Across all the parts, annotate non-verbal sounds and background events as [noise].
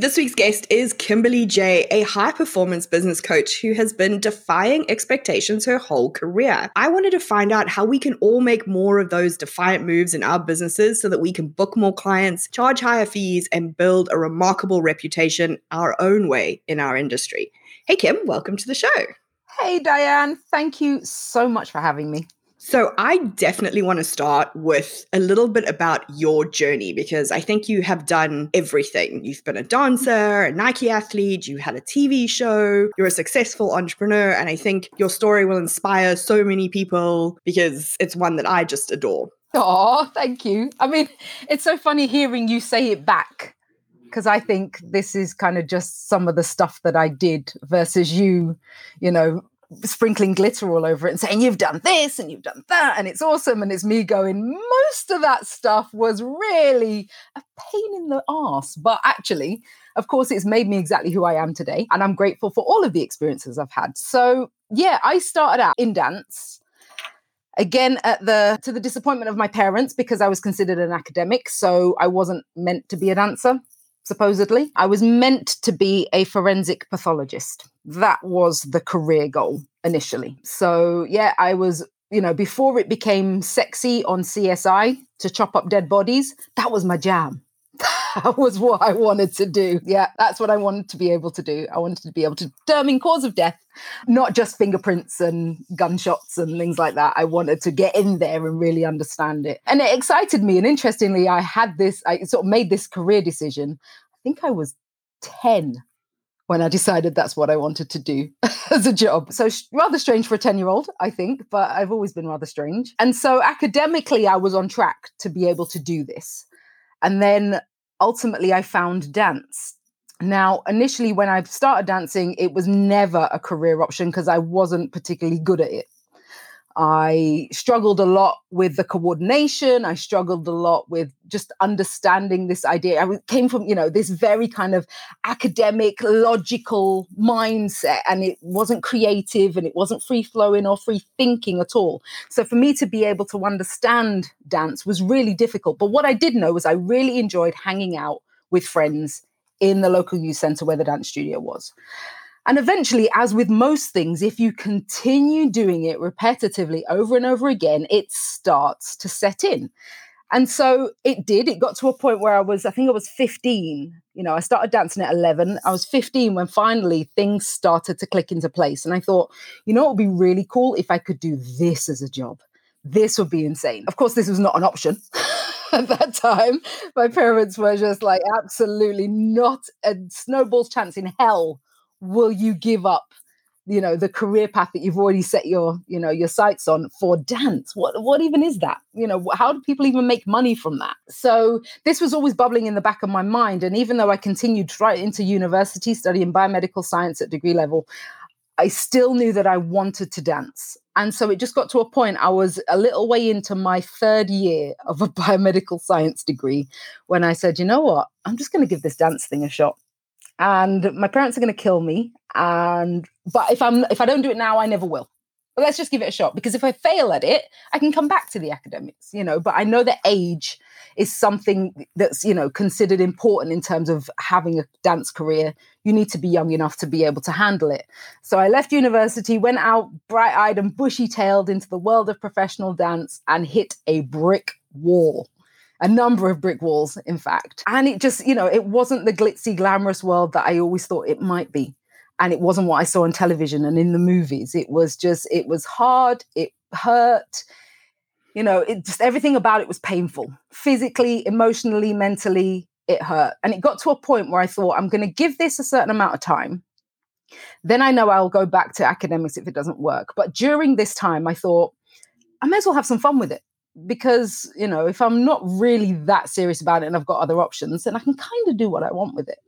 This week's guest is Kimberly J, a high performance business coach who has been defying expectations her whole career. I wanted to find out how we can all make more of those defiant moves in our businesses so that we can book more clients, charge higher fees, and build a remarkable reputation our own way in our industry. Hey, Kim, welcome to the show. Hey, Diane. Thank you so much for having me. So, I definitely want to start with a little bit about your journey because I think you have done everything. You've been a dancer, a Nike athlete, you had a TV show, you're a successful entrepreneur, and I think your story will inspire so many people because it's one that I just adore. Oh, thank you. I mean, it's so funny hearing you say it back because I think this is kind of just some of the stuff that I did versus you, you know, sprinkling glitter all over it and saying you've done this and you've done that and it's awesome and it's me going most of that stuff was really a pain in the ass but actually of course it's made me exactly who i am today and i'm grateful for all of the experiences i've had. So yeah i started out in dance again at the to the disappointment of my parents because i was considered an academic so i wasn't meant to be a dancer supposedly. I was meant to be a forensic pathologist. That was the career goal initially. So, yeah, I was, you know, before it became sexy on CSI to chop up dead bodies, that was my jam. That [laughs] was what I wanted to do. Yeah, that's what I wanted to be able to do. I wanted to be able to determine cause of death, not just fingerprints and gunshots and things like that. I wanted to get in there and really understand it. And it excited me. And interestingly, I had this, I sort of made this career decision. I think I was 10 when I decided that's what I wanted to do [laughs] as a job. So, rather strange for a 10 year old, I think, but I've always been rather strange. And so, academically, I was on track to be able to do this. And then ultimately, I found dance. Now, initially, when I started dancing, it was never a career option because I wasn't particularly good at it. I struggled a lot with the coordination. I struggled a lot with just understanding this idea. I came from, you know, this very kind of academic, logical mindset, and it wasn't creative and it wasn't free flowing or free thinking at all. So for me to be able to understand dance was really difficult. But what I did know was I really enjoyed hanging out with friends in the local youth center where the dance studio was. And eventually, as with most things, if you continue doing it repetitively over and over again, it starts to set in. And so it did. It got to a point where I was, I think I was 15. You know, I started dancing at 11. I was 15 when finally things started to click into place. And I thought, you know, it would be really cool if I could do this as a job. This would be insane. Of course, this was not an option. [laughs] at that time, my parents were just like, absolutely not a snowball's chance in hell will you give up you know the career path that you've already set your you know your sights on for dance? What what even is that? You know how do people even make money from that? So this was always bubbling in the back of my mind and even though i continued right into university studying biomedical science at degree level i still knew that i wanted to dance. And so it just got to a point i was a little way into my third year of a [laughs] biomedical science degree when i said you know what? I'm just going to give this dance thing a shot and my parents are going to kill me and but if i'm if i don't do it now i never will. But let's just give it a shot because if i fail at it i can come back to the academics you know but i know that age is something that's you know considered important in terms of having a dance career. You need to be young enough to be able to handle it. So i left university went out bright-eyed and bushy-tailed into the world of professional dance and hit a brick wall a number of brick walls, in fact. And it just, you know, it wasn't the glitzy, glamorous world that I always thought it might be. And it wasn't what I saw on television and in the movies. It was just, it was hard, it hurt. You know, it just everything about it was painful physically, emotionally, mentally. It hurt. And it got to a point where I thought, I'm going to give this a certain amount of time. Then I know I'll go back to academics if it doesn't work. But during this time, I thought, I may as well have some fun with it because you know if i'm not really that serious about it and i've got other options then i can kind of do what i want with it.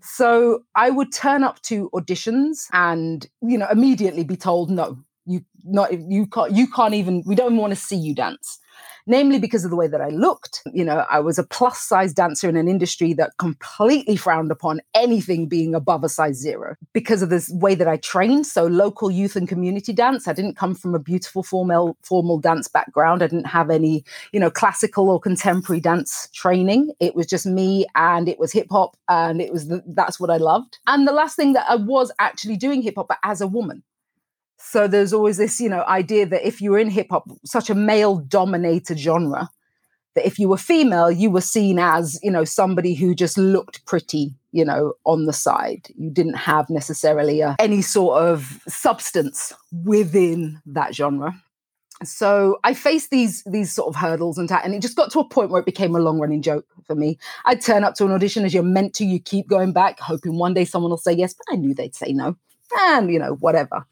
So i would turn up to auditions and you know immediately be told no You not you can't you can't even we don't want to see you dance namely because of the way that I looked. You know, I was a plus size dancer in an industry that completely frowned upon anything being above a size zero because of this way that I trained. So, local youth and community dance. I didn't come from a beautiful formal, formal dance background. I didn't have any, you know, classical or contemporary dance training. It was just me and it was hip hop and it was the, that's what I loved. And the last thing that I was actually doing hip hop, but as a woman. So there's always this, you know, idea that if you were in hip hop, such a male dominated genre, that if you were female, you were seen as, you know, somebody who just looked pretty, you know, on the side. You didn't have necessarily a, any sort of substance within that genre. So I faced these these sort of hurdles and and it just got to a point where it became a long running joke for me. I'd turn up to an audition as you're meant to. You keep going back, hoping one day someone will say yes, but I knew they'd say no and you know whatever.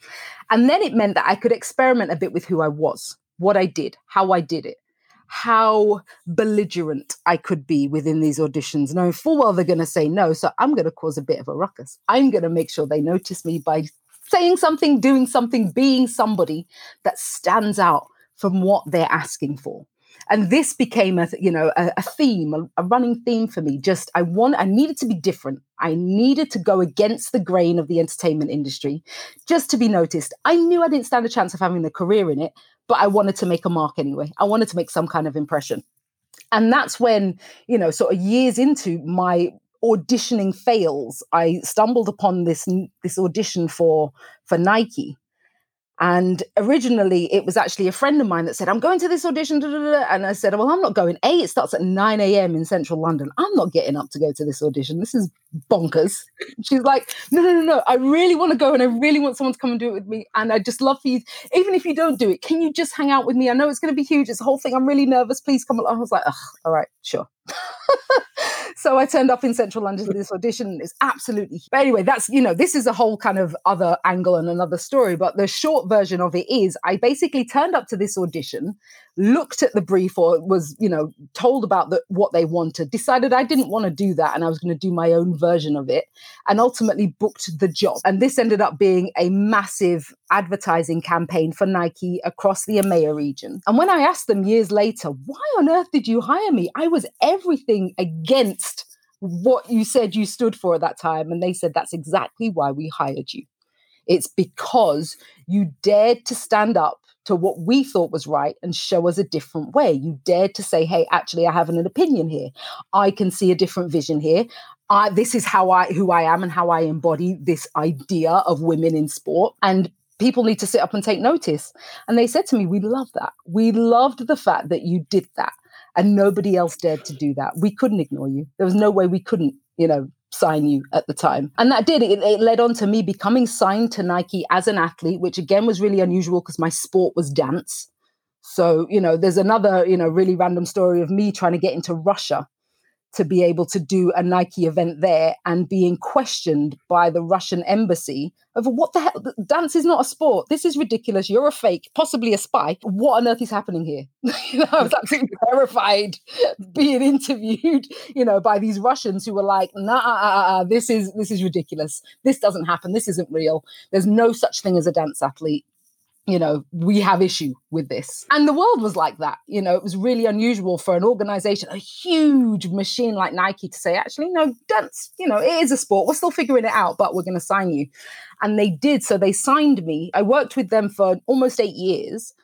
And then it meant that i could experiment a bit with who i was what i did how i did it how belligerent i could be within these auditions knowing full well they're going to say no so i'm going to cause a bit of a ruckus. I'm going to make sure they notice me by saying something doing something being somebody that stands out from what they're asking for and this became a you know a, a theme a, a, running theme for me. Just i want i needed to be different. I needed to go against the grain of the entertainment industry. Just to be noticed. I knew i didn't stand a chance of having a career in it but i wanted to make a mark anyway. I wanted to make some kind of impression. And that's when you know sort of years into my auditioning fails i stumbled upon this this audition for for nike and originally, it was actually a friend of mine that said, I'm going to this audition. And I said, Well, I'm not going. A, it starts at 9 a.m. in central London. I'm not getting up to go to this audition. This is bonkers. She's like, No, no, no, no. I really want to go and I really want someone to come and do it with me. And I just love for you, even if you don't do it, can you just hang out with me? I know it's going to be huge. It's a whole thing. I'm really nervous. Please come along. I was like, All right, sure. [laughs] so I turned up in central London to this audition. It's absolutely. But anyway, that's, you know, this is a whole kind of other angle and another story. But the short version of it is I basically turned up to this audition, looked at the brief or was, you know, told about the, what they wanted, decided I didn't want to do that and I was going to do my own version of it, and ultimately booked the job. And this ended up being a massive advertising campaign for Nike across the EMEA region. And when I asked them years later, why on earth did you hire me? I was everything against what you said you stood for at that time. And they said, that's exactly why we hired you. It's because you dared to stand up to what we thought was right and show us a different way. You dared to say, hey, actually, I have an opinion here. I can see a different vision here. I, this is how I who I am and how I embody this idea of women in sport. And people need to sit up and take notice. And they said to me, We love that. We loved the fact that you did that. And nobody else dared to do that. We couldn't ignore you. There was no way we couldn't, you know, sign you at the time. And that did, it, it led on to me becoming signed to Nike as an athlete, which again was really unusual because my sport was dance. So, you know, there's another, you know, really random story of me trying to get into Russia to be able to do a Nike event there and being questioned by the Russian embassy over what the hell dance is not a sport. This is ridiculous. You're a fake, possibly a spy. What on earth is happening here? [laughs] you know, I was absolutely [laughs] terrified being interviewed, you know, by these Russians who were like, nah, ah, ah, ah, this is this is ridiculous. This doesn't happen. This isn't real. There's no such thing as a dance athlete you know, we have issue with this. And the world was like that. You know, it was really unusual for an organization, a huge machine like Nike to say, actually, no, dance, you know, it is a sport. We're still figuring it out, but we're going to sign you. And they did. So they signed me. I worked with them for almost eight years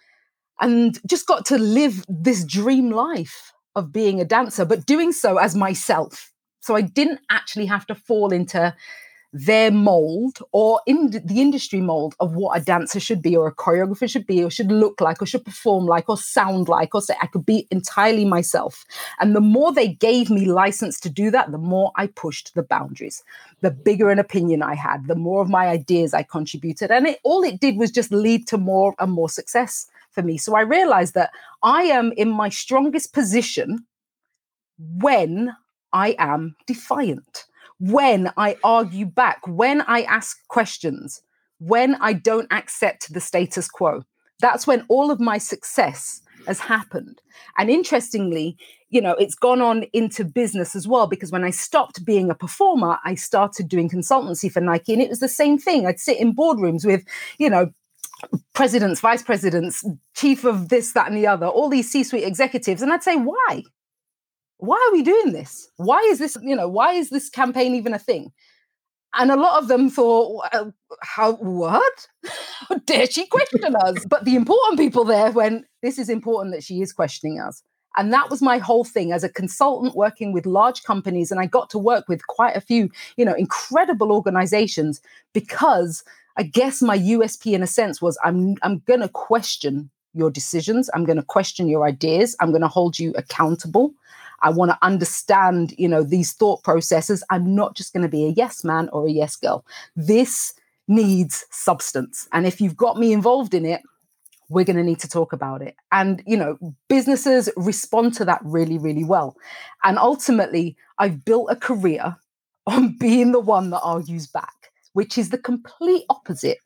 and just got to live this dream life of being a dancer, but doing so as myself. So I didn't actually have to fall into their mold or in the industry mold of what a dancer should be or a choreographer should be or should look like or should perform like or sound like or say I could be entirely myself. And the more they gave me license to do that, the more I pushed the boundaries. The bigger an opinion I had, the more of my ideas I contributed. And it, all it did was just lead to more and more success for me. So I realized that I am in my strongest position when I am defiant when I argue back, when I ask questions, when I don't accept the status quo. That's when all of my success has happened. And interestingly, you know, it's gone on into business as well because when I stopped being a performer, I started doing consultancy for Nike and it was the same thing. I'd sit in boardrooms with, you know, presidents, vice presidents, chief of this, that, and the other, all these C suite executives. And I'd say, why? Why are we doing this? Why is this, you know, why is this campaign even a thing? And a lot of them thought, well, uh, how, what? [laughs] Dare she question us? But the important people there went, this is important that she is questioning us. And that was my whole thing as a consultant working with large companies. And I got to work with quite a few, you know, incredible organizations because I guess my USP in a sense was I'm I'm gonna question your decisions. I'm gonna question your ideas. I'm gonna hold you accountable. I want to understand, you know, these thought processes. I'm not just going to be a yes man or a yes girl. This needs substance. And if you've got me involved in it, we're going to need to talk about it. And, you know, businesses respond to that really, really well. And ultimately, I've built a career [laughs] on being the one that argues back, which is the complete opposite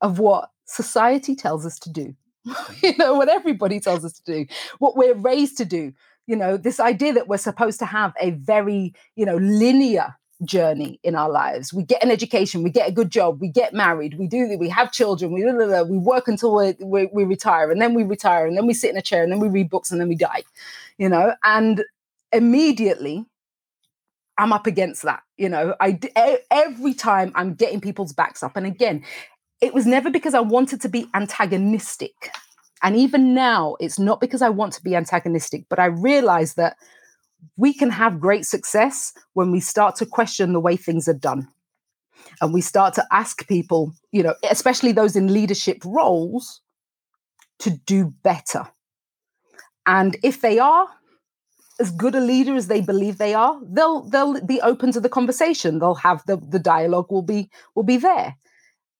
of what society tells us to do. [laughs] you know, what everybody tells us to do, what we're raised to do you know this idea that we're supposed to have a very you know linear journey in our lives. We get an education we get a good job we get married we do we have children we we work until we, we, we retire and then we retire and then we sit in a chair and then we read books and then we die you know? And immediately i'm up against that you know? I every time i'm getting people's backs up and again it was never because i wanted to be antagonistic and even now, it's not because I want to be antagonistic, but I realize that we can have great success when we start to question the way things are done. And we start to ask people, you know, especially those in leadership roles, to do better. And if they are as good a leader as they believe they are, they'll they'll be open to the conversation. They'll have the the dialogue will be will be there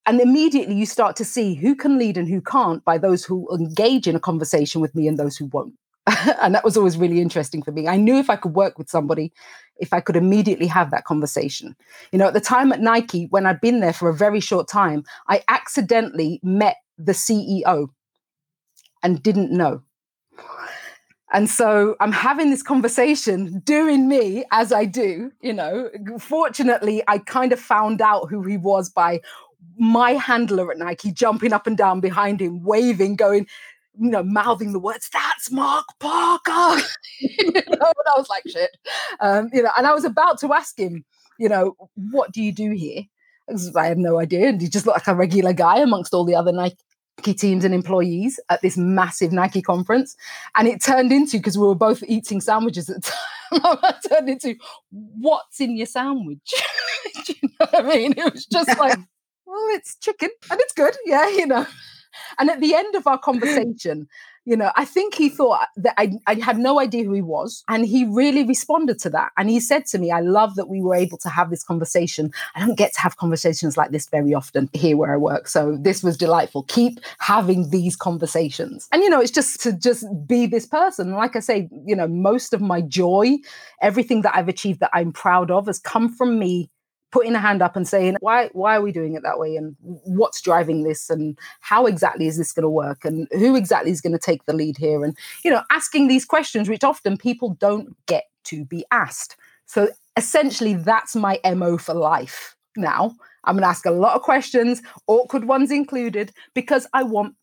and immediately you start to see who can lead and who can't by those who engage in a conversation with me and those who won't. [laughs] And that was always really interesting for me. I knew if i could work with somebody if i could immediately have that conversation. You know at the time at nike when i'd been there for a very short time i accidentally met the ceo and didn't know. And so I'm having this conversation, [laughs] doing me as I do, you know. Fortunately, I kind of found out who he was by my handler at Nike jumping up and down behind him, waving, going, you know, mouthing the words, that's Mark Parker. you [laughs] know, and I was like, shit. Um, you know, and I was about to ask him, you know, what do you do here? I have no idea. And he just looked like a regular guy amongst all the other Nike teams and employees at this massive Nike conference. And it turned into, because we were both eating sandwiches at the [laughs] time, it turned into, what's in your sandwich? [laughs] you know what I mean? It was just like, well, it's chicken and it's good. [laughs] Yeah, you know. And at the end of our conversation, you know, I think he thought uh, that I, I had no idea who he was. And he really responded to that. And he said to me, I love that we were able to have this conversation. I don't get to have conversations like this very often here where I work. So this was delightful. Keep having these conversations. And, you know, it's just to just be this person. Like I say, you know, most of my joy, everything that I've achieved that I'm proud of has come from me putting a hand up and saying why why are we doing it that way? And what's driving this? And how exactly is this going to work? And who exactly is going to take the lead here? And you know asking these questions which often people don't get to be asked. So essentially that's my mo for life now. I'm going to ask a lot of questions awkward ones included because i want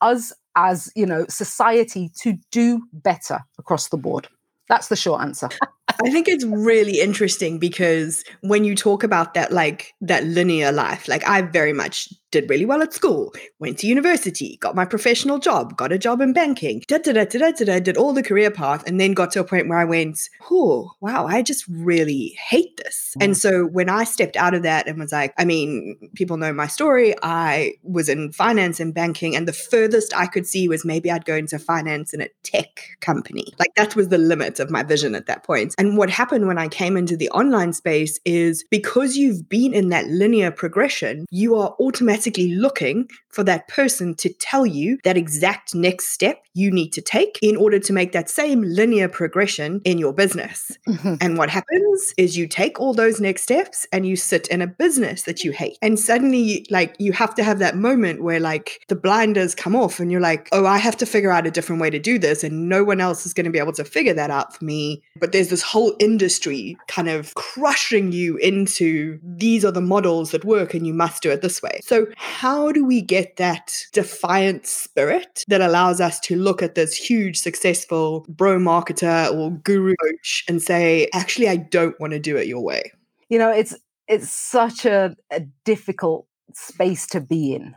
us as you know society to do better across the board. That's the short answer [laughs] I think it's really interesting because when you talk about that, like that linear life, like I very much did really well at school, went to university, got my professional job, got a job in banking, da, da, da, da, da, da, did all the career path, and then got to a point where I went, oh, wow, I just really hate this. Mm. And so when I stepped out of that and was like, I mean, people know my story. I was in finance and banking, and the furthest I could see was maybe I'd go into finance in a tech company. Like that was the limit of my vision at that point. And what happened when I came into the online space is because you've been in that linear progression, you are automatically looking for that person to tell you that exact next step you need to take in order to make that same linear progression in your business. Mm-hmm. And what happens is you take all those next steps and you sit in a business that you hate. And suddenly, like, you have to have that moment where, like, the blinders come off and you're like, oh, I have to figure out a different way to do this. And no one else is going to be able to figure that out for me. But there's this whole industry kind of crushing you into these are the models that work and you must do it this way. So, how do we get that defiant spirit that allows us to look at this huge, successful bro marketer or guru coach and say, actually, I don't want to do it your way? You know, it's it's such a, a difficult space to be in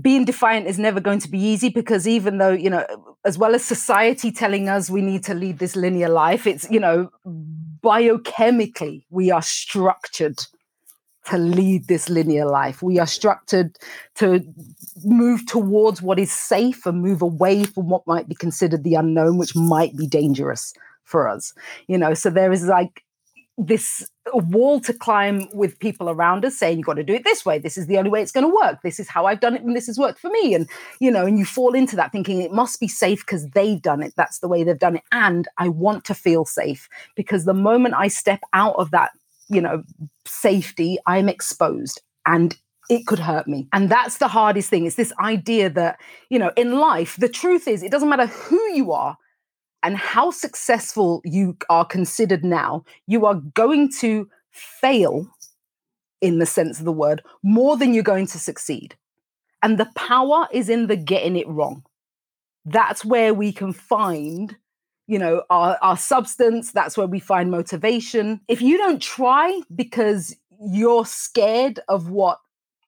being defiant is never going to be easy because even though you know as well as society telling us we need to lead this linear life it's you know biochemically we are structured to lead this linear life. We are structured to move towards what is safe and move away from what might be considered the unknown which might be dangerous for us you know? So there is like this wall to climb with people around us saying you've got to do it this way. This is the only way it's going to work. This is how i've done it and this has worked for me and you know and you fall into that thinking it must be safe because they've done it. That's the way they've done it. And i want to feel safe because the moment i step out of that you know safety i'm exposed and it could hurt me. And that's the hardest thing. It's this idea that, you know, in life, the truth is, it doesn't matter who you are, and how successful you are considered now, you are going to fail in the sense of the word more than you're going to succeed. And the power is in the getting it wrong. That's where we can find, you know, our, our substance. That's where we find motivation. If you don't try because you're scared of what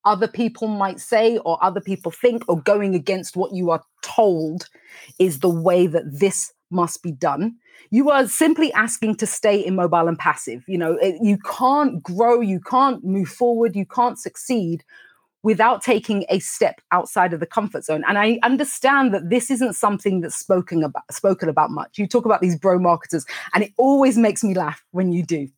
other people might say or other people think or going against what you are told is the way that this must be done. You are simply asking to stay immobile and passive. You know, it, you can't grow, you can't move forward, you can't succeed without taking a step outside of the comfort zone. And I understand that this isn't something that's spoken about spoken about much. You talk about these bro marketers, and it always makes me laugh when you do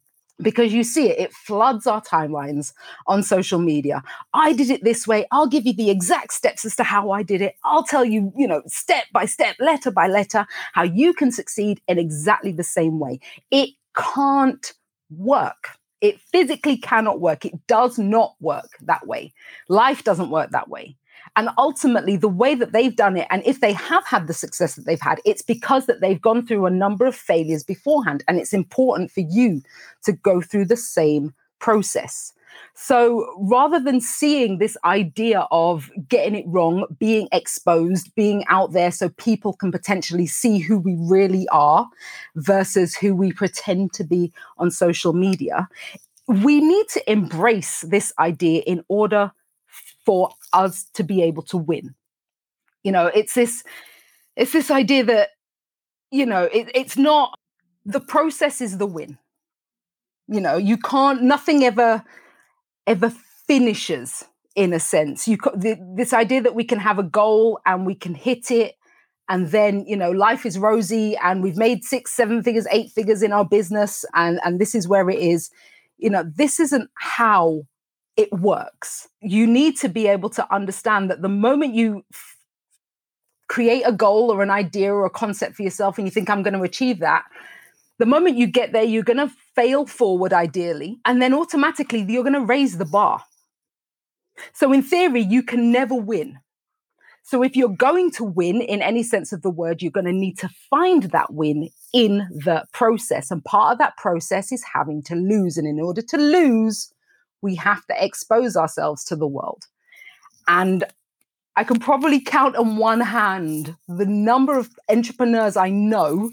because you see it, it floods our timelines on social media. I did it this way. I'll give you the exact steps as to how I did it. I'll tell you, you know, step by step, letter by letter, how you can succeed in exactly the same way. It can't work. It physically cannot work. It does not work that way. Life doesn't work that way. And ultimately, the way that they've done it, and if they have had the success that they've had, it's because that they've gone through a number of failures beforehand. And it's important for you to go through the same process. So rather than seeing this idea of getting it wrong, being exposed, being out there so people can potentially see who we really are versus who we pretend to be on social media, we need to embrace this idea in order for us to be able to win. You know, it's this it's this idea that you know it, it's not the process is the win. You know, you can't nothing ever ever finishes in a sense. You the, this idea that we can have a goal and we can hit it and then you know life is rosy and we've made six seven figures eight figures in our business and and this is where it is you know this isn't how it works. You need to be able to understand that the moment you f- create a goal or an idea or a concept for yourself and you think, I'm going to achieve that, the moment you get there, you're going to fail forward ideally, and then automatically you're going to raise the bar. So, in theory, you can never win. So, if you're going to win in any sense of the word, you're going to need to find that win in the process. And part of that process is having to lose. And in order to lose, we have to expose ourselves to the world. And I can probably count on one hand the number of entrepreneurs I know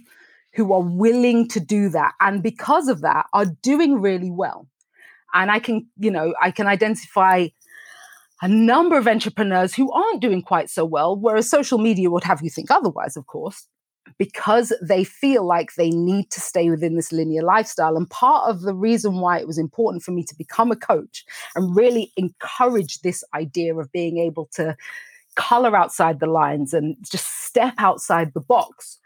who are willing to do that. And because of that, are doing really well. And I can, you know, I can identify a number of entrepreneurs who aren't doing quite so well, whereas social media would have you think otherwise, of course because they feel like they need to stay within this linear lifestyle. And part of the reason why it was important for me to become a coach and really encourage this idea of being able to color outside the lines and just step outside the box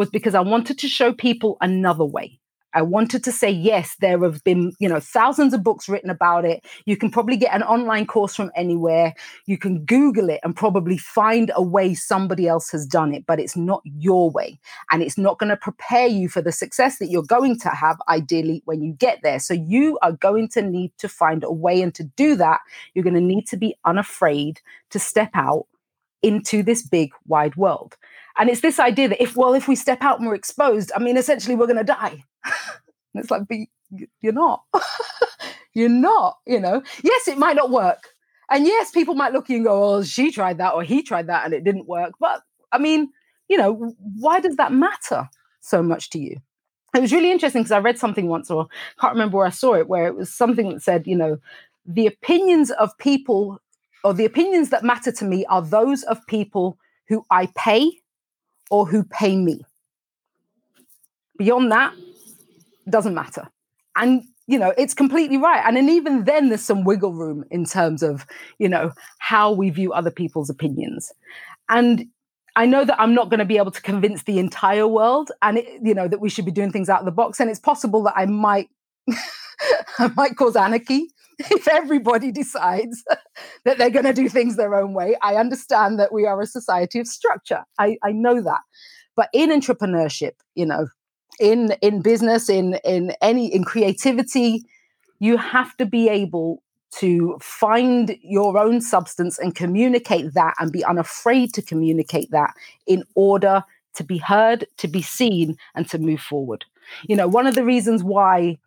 was because I wanted to show people another way. I wanted to say, yes, there have been, you know, thousands of books written about it. You can probably get an online course from anywhere. You can Google it and probably find a way somebody else has done it, but it's not your way. And it's not going to prepare you for the success that you're going to have, ideally, when you get there. So you are going to need to find a way. And to do that, you're going to need to be unafraid to step out into this big, wide world. And it's this idea that if, well, if we step out and we're exposed, I mean, essentially, we're going to die [laughs] it's like, you're not. [laughs] you're not, you know. Yes, it might not work. And yes, people might look at you and go, oh, she tried that or he tried that and it didn't work. But I mean, you know, why does that matter so much to you? It was really interesting because I read something once, or I can't remember where I saw it, where it was something that said, you know, the opinions of people or the opinions that matter to me are those of people who I pay or who pay me. Beyond that, doesn't matter. And you know, it's completely right. And then even then there's some wiggle room in terms of, you know, how we view other people's opinions. And I know that I'm not going to be able to convince the entire world and it, you know that we should be doing things out of the box and it's possible that I might [laughs] I might cause anarchy [laughs] if everybody decides [laughs] that they're going to do things their own way. I understand that we are a society of structure. I, I know that. But in entrepreneurship, you know, in in business, in in any in creativity, you have to be able to find your own substance and communicate that and be unafraid to communicate that in order to be heard, to be seen, and to move forward. You know, one of the reasons why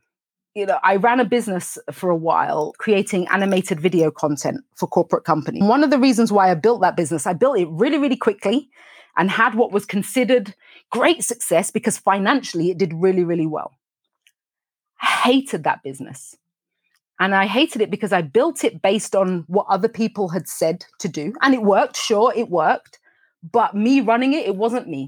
you know, I ran a business for a while creating animated video content for corporate companies. One of the reasons why I built that business, I built it really, really quickly and had what was considered great success because financially it did really, really well. I hated that business. And I hated it because I built it based on what other people had said to do. And it worked, sure, it worked. But me running it, it wasn't me.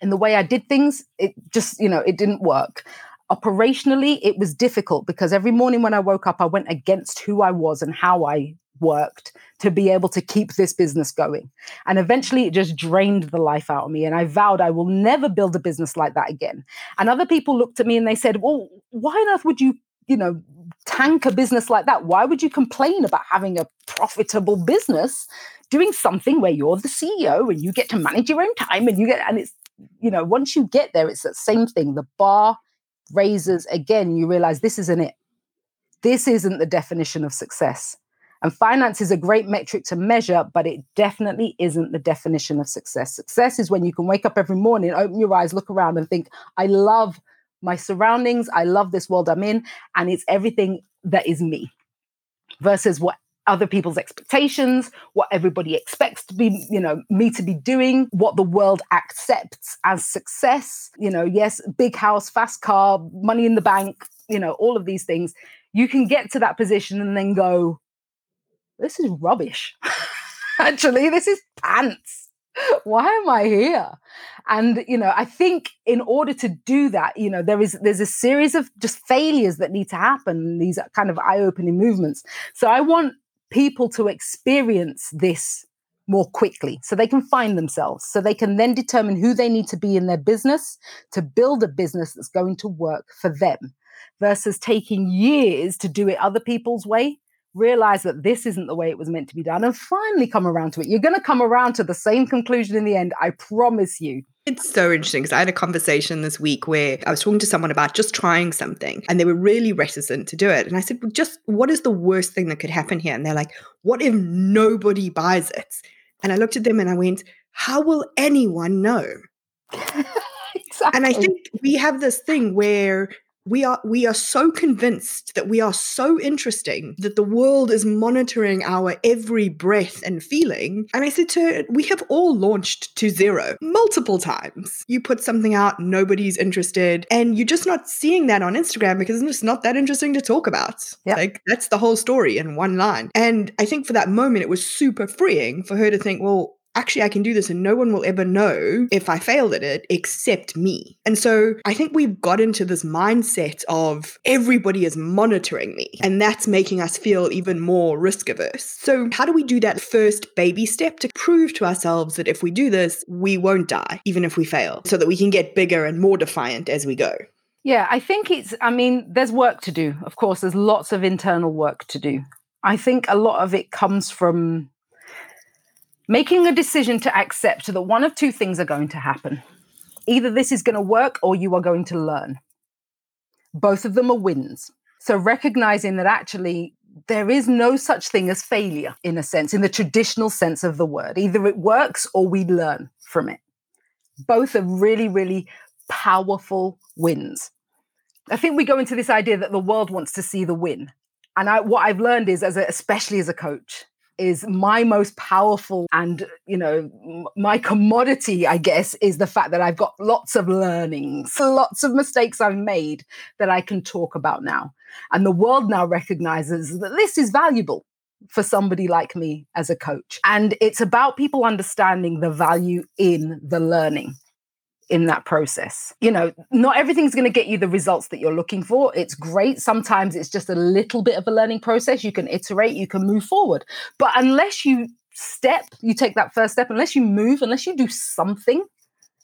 And the way I did things, it just, you know, it didn't work operationally it was difficult because every morning when i woke up i went against who i was and how i worked to be able to keep this business going. And eventually it just drained the life out of me and i vowed i will never build a business like that again. And other people looked at me and they said well why on earth would you you know tank a business like that? Why would you complain about having a profitable business doing something where you're the ceo and you get to manage your own time and you get and it's you know once you get there it's the same thing. The bar raises again, you realize this isn't it. This isn't the definition of success. And finance is a great metric to measure, but it definitely isn't the definition of success. Success is when you can wake up every morning, open your eyes, look around, and think, I love my surroundings. I love this world I'm in. And it's everything that is me versus what other people's expectations, what everybody expects to be, you know, me to be doing, what the world accepts as success. You know, yes, big house, fast car, money in the bank, you know, all of these things. You can get to that position and then go, this is rubbish. [laughs] Actually, this is pants. Why am I here? And you know, I think in order to do that, you know, there is there's a series of just failures that need to happen. These kind of eye-opening movements. So I want people to experience this more quickly so they can find themselves so they can then determine who they need to be in their business to build a business that's going to work for them versus taking years to do it other people's way realize that this isn't the way it was meant to be done and finally come around to it you're going to come around to the same conclusion in the end i promise you it's so interesting because I had a conversation this week where I was talking to someone about just trying something and they were really reticent to do it. And I said, well, just what is the worst thing that could happen here? And they're like, what if nobody buys it? And I looked at them and I went, how will anyone know? exactly. [laughs] And I think we have this thing where we are we are so convinced that we are so interesting that the world is monitoring our every breath and feeling. And i said to her we have all launched to zero multiple times. You put something out nobody's interested and you're just not seeing that on instagram because it's not that interesting to talk about. Yep. like that's the whole story in one line. And i think for that moment it was super freeing for her to think well actually I can do this and no one will ever know if I failed at it except me. And so I think we've got into this mindset of everybody is monitoring me and that's making us feel even more risk averse. So how do we do that first baby step to prove to ourselves that if we do this, we won't die, even if we fail, so that we can get bigger and more defiant as we go? Yeah, I think it's, I mean, there's work to do. Of course, there's lots of internal work to do. I think a lot of it comes from making a decision to accept that one of two things are going to happen. Either this is going to work or you are going to learn. Both of them are wins. So recognizing that actually there is no such thing as failure in a sense, in the traditional sense of the word. Either it works or we learn from it. Both are really, really powerful wins. I think we go into this idea that the world wants to see the win. And I, what I've learned is, as a, especially as a coach, is my most powerful and you know my commodity i guess is the fact that i've got lots of learnings lots of mistakes i've made that i can talk about now. And the world now recognizes that this is valuable for somebody like me as a coach. And it's about people understanding the value in the learning in that process. You know, not everything's going to get you the results that you're looking for. It's great. Sometimes it's just a little bit of a learning process. You can iterate, you can move forward. But unless you step, you take that first step, unless you move, unless you do something,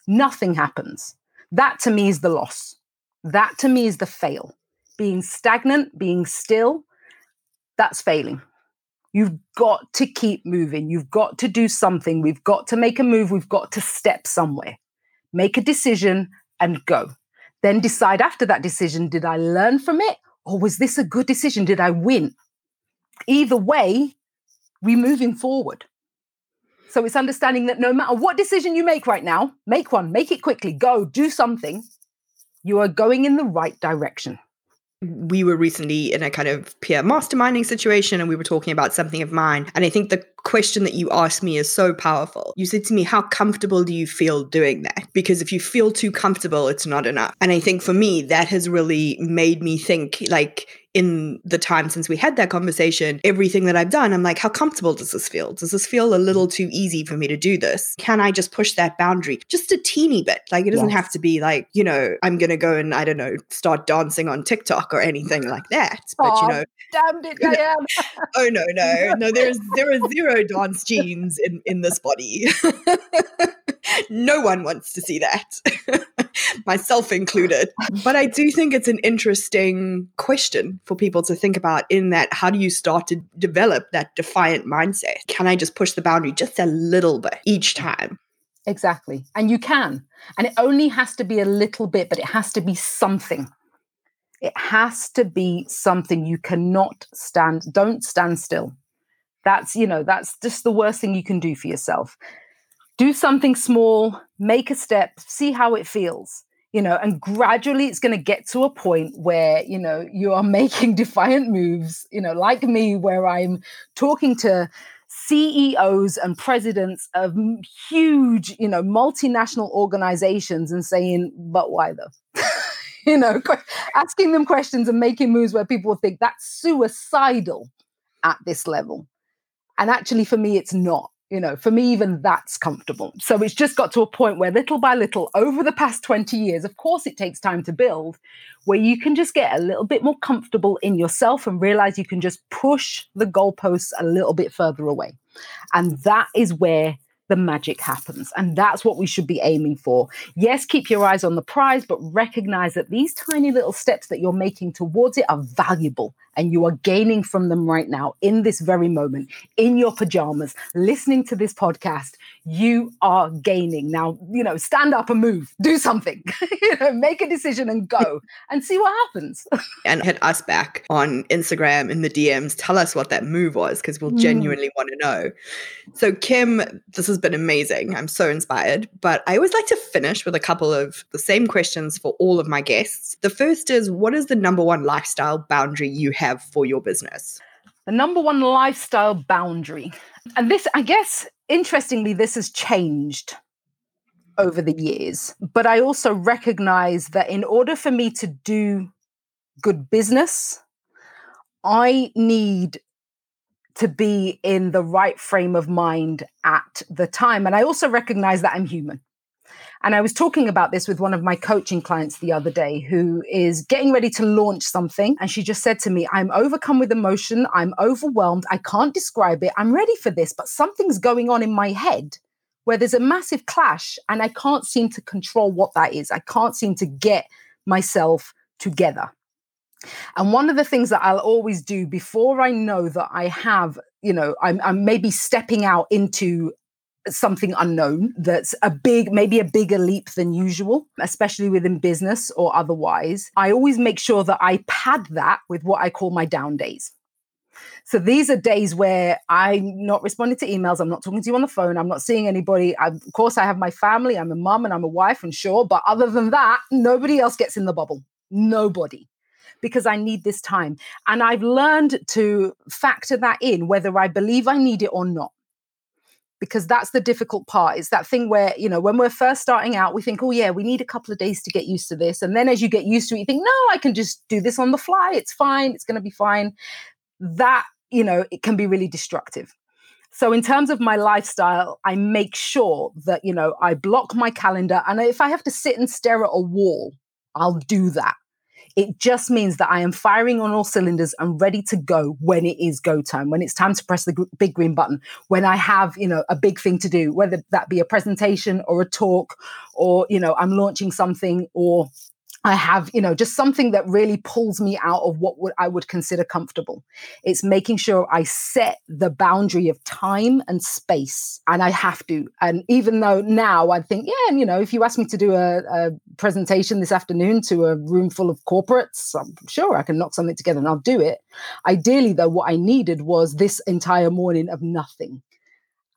nothing happens. That to me is the loss. That to me is the fail. Being stagnant, being still, that's failing. You've got to keep moving. You've got to do something. We've got to make a move. We've got to step somewhere make a decision and go. Then decide after that decision did I learn from it or was this a good decision? Did I win? Either way, we're moving forward. So it's understanding that no matter what decision you make right now, make one, make it quickly, go, do something. You are going in the right direction we were recently in a kind of peer masterminding situation and we were talking about something of mine. And I think the question that you asked me is so powerful. You said to me, How comfortable do you feel doing that? Because if you feel too comfortable, it's not enough. And I think for me, that has really made me think like, in the time since we had that conversation, everything that I've done, I'm like, how comfortable does this feel? Does this feel a little too easy for me to do this? Can I just push that boundary just a teeny bit? Like, it doesn't yes. have to be like, you know, I'm going to go and, I don't know, start dancing on TikTok or anything like that. But, you know, damned it, Diane. [laughs] oh, no, no, no, there's, there are zero dance genes in, in this body. [laughs] no one wants to see that, [laughs] myself included. But I do think it's an interesting question for people to think about in that how do you start to develop that defiant mindset? Can I just push the boundary just a little bit each time? Exactly. And you can. And it only has to be a little bit, but it has to be something. It has to be something you cannot stand. Don't stand still. That's, you know, that's just the worst thing you can do for yourself do something small, make a step, see how it feels. You know, and gradually it's going to get to a point where, you know, you are [laughs] making defiant moves, you know, like me, where I'm talking to CEOs and presidents of huge, you know, multinational organizations and saying, but why though? [laughs] you know, asking them questions and making moves where people think that's suicidal at this level. And actually, for me, it's not you know for me even that's comfortable. So it's just got to a point where little by little over the past 20 years of course it takes time to build where you can just get a little bit more comfortable in yourself and realize you can just push the goalposts a little bit further away. And that is where the magic happens. And that's what we should be aiming for. Yes, keep your eyes on the prize, but recognize that these tiny little steps that you're making towards it are valuable and you are gaining from them right now in this very moment in your pajamas, listening to this podcast. You are gaining. Now, you know, stand up and move, do something, [laughs] you know, make a decision and go and see what happens. [laughs] and hit us back on Instagram in the DMs. Tell us what that move was because we'll mm. genuinely want to know. So, Kim, this has been amazing. I'm so inspired. But I always like to finish with a couple of the same questions for all of my guests. The first is what is the number one lifestyle boundary you have? have for your business? The number one lifestyle boundary. And this, I guess, interestingly, this has changed over the years. But I also recognize that in order for me to do good business, I need to be in the right frame of mind at the time. And I also recognize that I'm human. And I was talking about this with one of my coaching clients the other day who is getting ready to launch something. And she just said to me, I'm overcome with emotion. I'm overwhelmed. I can't describe it. I'm ready for this, but something's going on in my head where there's a massive clash and I can't seem to control what that is. I can't seem to get myself together. And one of the things that I'll always do before I know that I have, you know, I'm, I'm maybe stepping out into something unknown that's a big maybe a bigger leap than usual especially within business or otherwise. I always make sure that i pad that with what i call my down days. So these are days where i'm not responding to emails i'm not talking to you on the phone i'm not seeing anybody. I, of course i have my family i'm a mum and i'm a wife and sure but other than that nobody else gets in the bubble. Nobody. Because I need this time. And I've learned to factor that in, whether I believe I need it or not. Because that's the difficult part. It's that thing where, you know, when we're first starting out, we think, oh, yeah, we need a couple of days to get used to this. And then as you get used to it, you think, no, I can just do this on the fly. It's fine. It's going to be fine. That, you know, it can be really destructive. So in terms of my lifestyle, I make sure that, you know, I block my calendar. And if I have to sit and stare at a wall, I'll do that. It just means that I am firing on all cylinders and ready to go when it is go time, when it's time to press the big green button, when I have, you know, a big thing to do, whether that be a presentation or a talk or, you know, I'm launching something or I have, you know, just something that really pulls me out of what would I would consider comfortable. It's making sure I set the boundary of time and space, and I have to. And even though now I think, yeah, and you know, if you ask me to do a, a presentation this afternoon to a room full of corporates, I'm sure I can knock something together and I'll do it. Ideally, though, what I needed was this entire morning of nothing.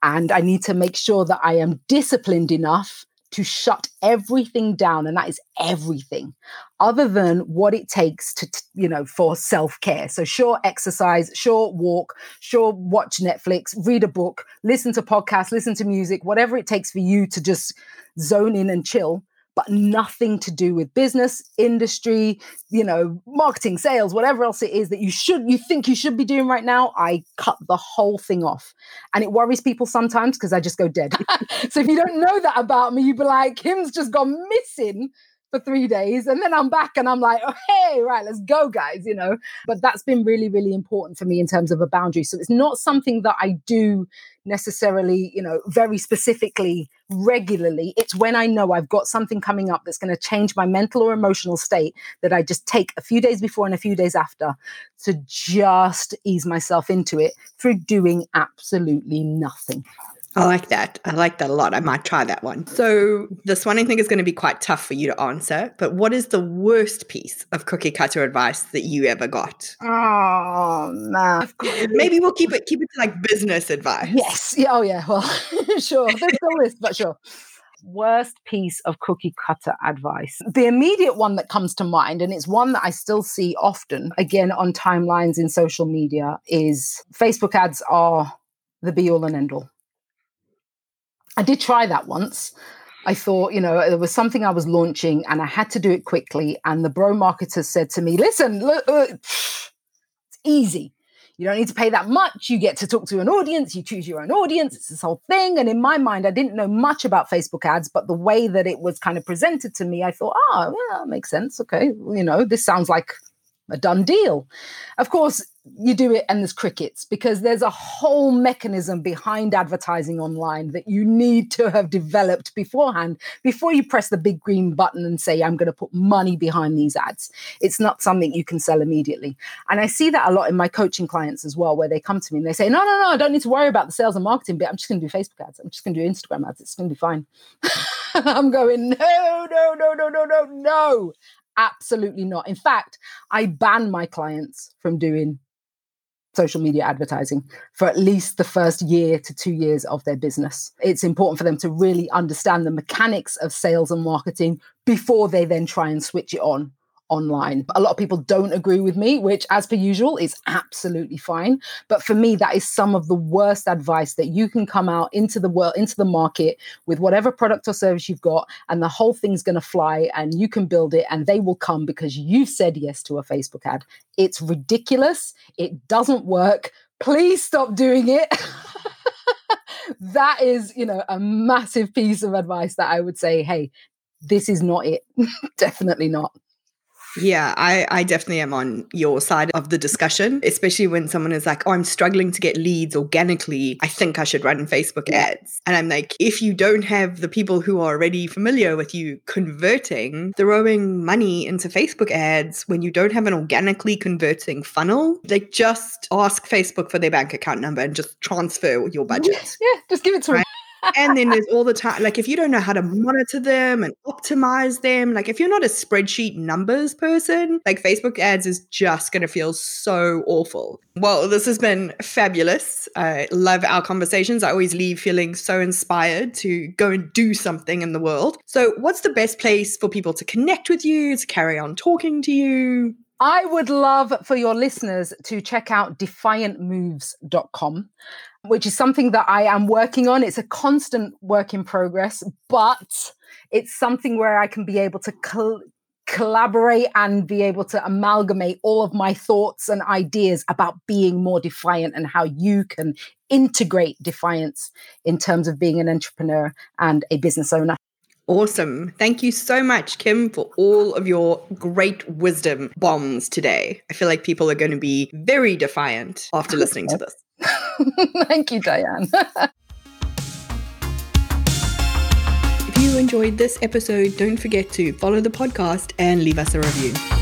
And I need to make sure that I am disciplined enough to shut everything down and that is everything other than what it takes to you know for self-care. So sure exercise sure walk sure watch netflix read a book listen to podcasts listen to music whatever it takes for you to just zone in and chill but nothing to do with business, industry, you know, marketing, sales, whatever else it is that you should, you think you should be doing right now. I cut the whole thing off. And it worries people sometimes because I just go dead. [laughs] so if you don't know that about me, you'd be like, Kim's just gone missing for three days and then I'm back and I'm like, oh, hey, right, let's go, guys, you know. But that's been really, really important for me in terms of a boundary. So it's not something that I do necessarily, you know, very specifically regularly. It's when I know I've got something coming up that's going to change my mental or emotional state that I just take a few days before and a few days after to just ease myself into it through doing absolutely nothing. I like that. I like that a lot. I might try that one. So, this one I think is going to be quite tough for you to answer, but what is the worst piece of cookie cutter advice that you ever got? Oh, man. Maybe we'll keep it keep it to like business advice. Yes. Yeah, oh yeah. Well, [laughs] sure. There's a list, but sure. Worst piece of cookie cutter advice. The immediate one that comes to mind, and it's one that I still see often, again on timelines in social media, is Facebook ads are the be all and end all I did try that once. I thought, you know, there was something I was launching and I had to do it quickly. And the bro marketer said to me, listen, look, uh, it's easy. You don't need to pay that much. You get to talk to an audience. You choose your own audience. It's this whole thing. And in my mind, I didn't know much about Facebook ads, but the way that it was kind of presented to me, I thought, oh, yeah, makes sense. Okay. You know, this sounds like a done deal. Of course, you do it and there's crickets because there's a whole mechanism behind advertising online that you need to have developed beforehand before you press the big green button and say i'm going to put money behind these ads. It's not something you can sell immediately. And i see that a lot in my coaching clients as well where they come to me and they say no no no i don't need to worry about the sales and marketing bit. I'm just going to do facebook ads. I'm just going to do instagram ads. It's going to be fine. [laughs] I'm going no no no no no no no. Absolutely not. In fact i ban my clients from doing social media advertising for at least the first year to two years of their business. It's important for them to really understand the mechanics of sales and marketing before they then try and switch it on online. A lot of people don't agree with me, which, as per usual, is absolutely fine. But for me, that is some of the worst advice that you can come out into the world, into the market with whatever product or service you've got, and the whole thing's going to fly and you can build it and they will come because you said yes to a Facebook ad. It's ridiculous. It doesn't work. Please stop doing it. [laughs] that is, you know, a massive piece of advice that I would say, hey, this is not it. [laughs] Definitely not. Yeah, I, I definitely am on your side of the discussion, especially when someone is like, oh, I'm struggling to get leads organically. I think I should run Facebook ads. And I'm like, if you don't have the people who are already familiar with you converting, throwing money into Facebook ads when you don't have an organically converting funnel, like just ask Facebook for their bank account number and just transfer your budget. Yeah, just give it to right? And then there's all the time, like, if you don't know how to monitor them and optimize them, like, if you're not a spreadsheet numbers person, like, Facebook ads is just going to feel so awful. Well, this has been fabulous. I love our conversations. I always leave feeling so inspired to go and do something in the world. So, what's the best place for people to connect with you, to carry on talking to you? I would love for your listeners to check out defiantmoves.com, which is something that I am working on. It's a constant work in progress, but it's something where I can be able to col- collaborate and be able to amalgamate all of my thoughts and ideas about being more defiant and how you can integrate defiance in terms of being an entrepreneur and a business owner. Awesome. Thank you so much, Kim, for all of your great wisdom bombs today. I feel like people are going to be very defiant after listening to this. [laughs] Thank you, Diane. if you enjoyed this episode, don't forget to follow the podcast and leave us a review.